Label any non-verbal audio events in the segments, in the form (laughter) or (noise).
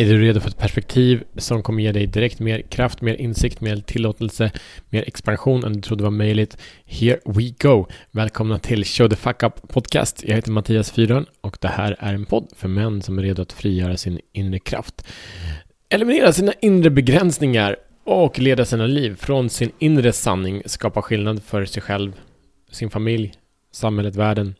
Är du redo för ett perspektiv som kommer ge dig direkt mer kraft, mer insikt, mer tillåtelse, mer expansion än du trodde var möjligt? Here we go! Välkomna till Show the Fuck Up Podcast. Jag heter Mattias Fyron och det här är en podd för män som är redo att frigöra sin inre kraft. Eliminera sina inre begränsningar och leda sina liv från sin inre sanning, skapa skillnad för sig själv, sin familj, samhället, världen.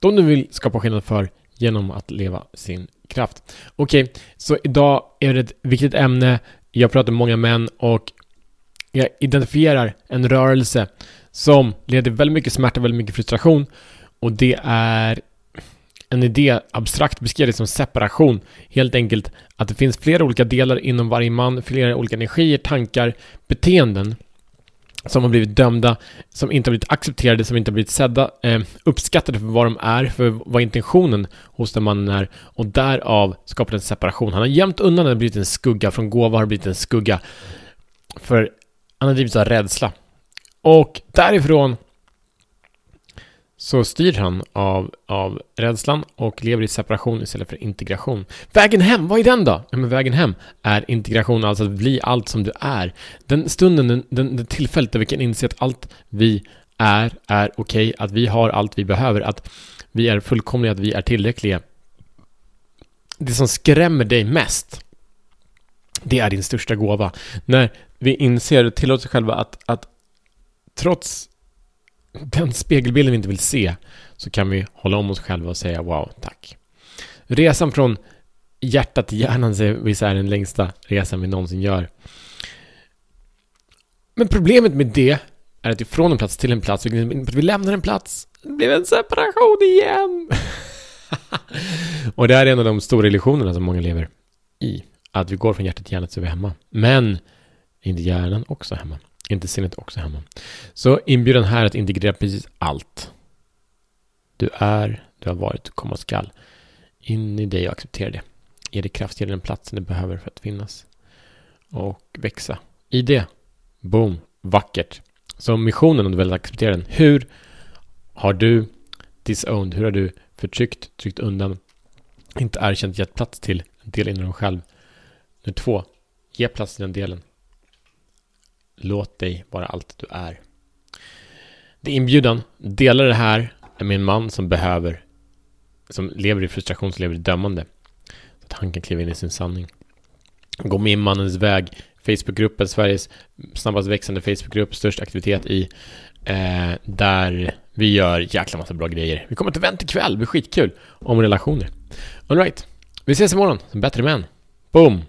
De du vill skapa skillnad för genom att leva sin kraft. Okej, okay, så idag är det ett viktigt ämne. Jag pratar med många män och jag identifierar en rörelse som leder väldigt mycket smärta, väldigt mycket frustration och det är en idé abstrakt beskrivet som separation. Helt enkelt att det finns flera olika delar inom varje man, flera olika energier, tankar, beteenden som har blivit dömda, som inte har blivit accepterade, som inte har blivit sedda, eh, uppskattade för vad de är, för vad intentionen hos den mannen är och därav skapat en separation. Han har gömt undan, den, blivit en skugga, från gåva har det blivit en skugga. För han har drivits av rädsla. Och därifrån så styr han av, av rädslan och lever i separation istället för integration. Vägen hem, vad är den då? Ja, men vägen hem är integration, alltså att bli allt som du är. Den stunden, den, den, den tillfället där vi kan inse att allt vi är, är okej, okay, att vi har allt vi behöver, att vi är fullkomliga, att vi är tillräckliga. Det som skrämmer dig mest, det är din största gåva. När vi inser och tillåter oss själva att, att trots den spegelbilden vi inte vill se så kan vi hålla om oss själva och säga wow, tack. Resan från hjärta till hjärnan säger vissa är den längsta resan vi någonsin gör. Men problemet med det är att ifrån en plats till en plats, vi lämnar en plats, det blev en separation igen. (laughs) och det här är en av de stora illusionerna som många lever i. Att vi går från hjärtat till hjärnan så är vi hemma. Men är inte hjärnan också hemma? Inte sinnet också hemma. Så inbjudan här är att integrera precis allt. Du är, du har varit, du komma skall. In i dig och acceptera det. Ge dig kraft, ge dig den platsen du behöver för att finnas. Och växa. I det. Boom. Vackert. Så missionen, om du väl acceptera den. Hur har du disowned? Hur har du förtryckt, tryckt undan, inte erkänt, gett plats till en del inom dig själv? Nummer två. Ge plats till den delen. Låt dig vara allt du är. Det är inbjudan. Dela det här med en man som behöver, som lever i frustration, som lever i dömande. Så att han kan kliva in i sin sanning. Gå med i mannens väg. Facebookgruppen, Sveriges snabbast växande Facebookgrupp, störst aktivitet i. Eh, där vi gör jäkla massa bra grejer. Vi kommer till event ikväll, det blir skitkul. Om relationer. Alright, vi ses imorgon som bättre män. Boom!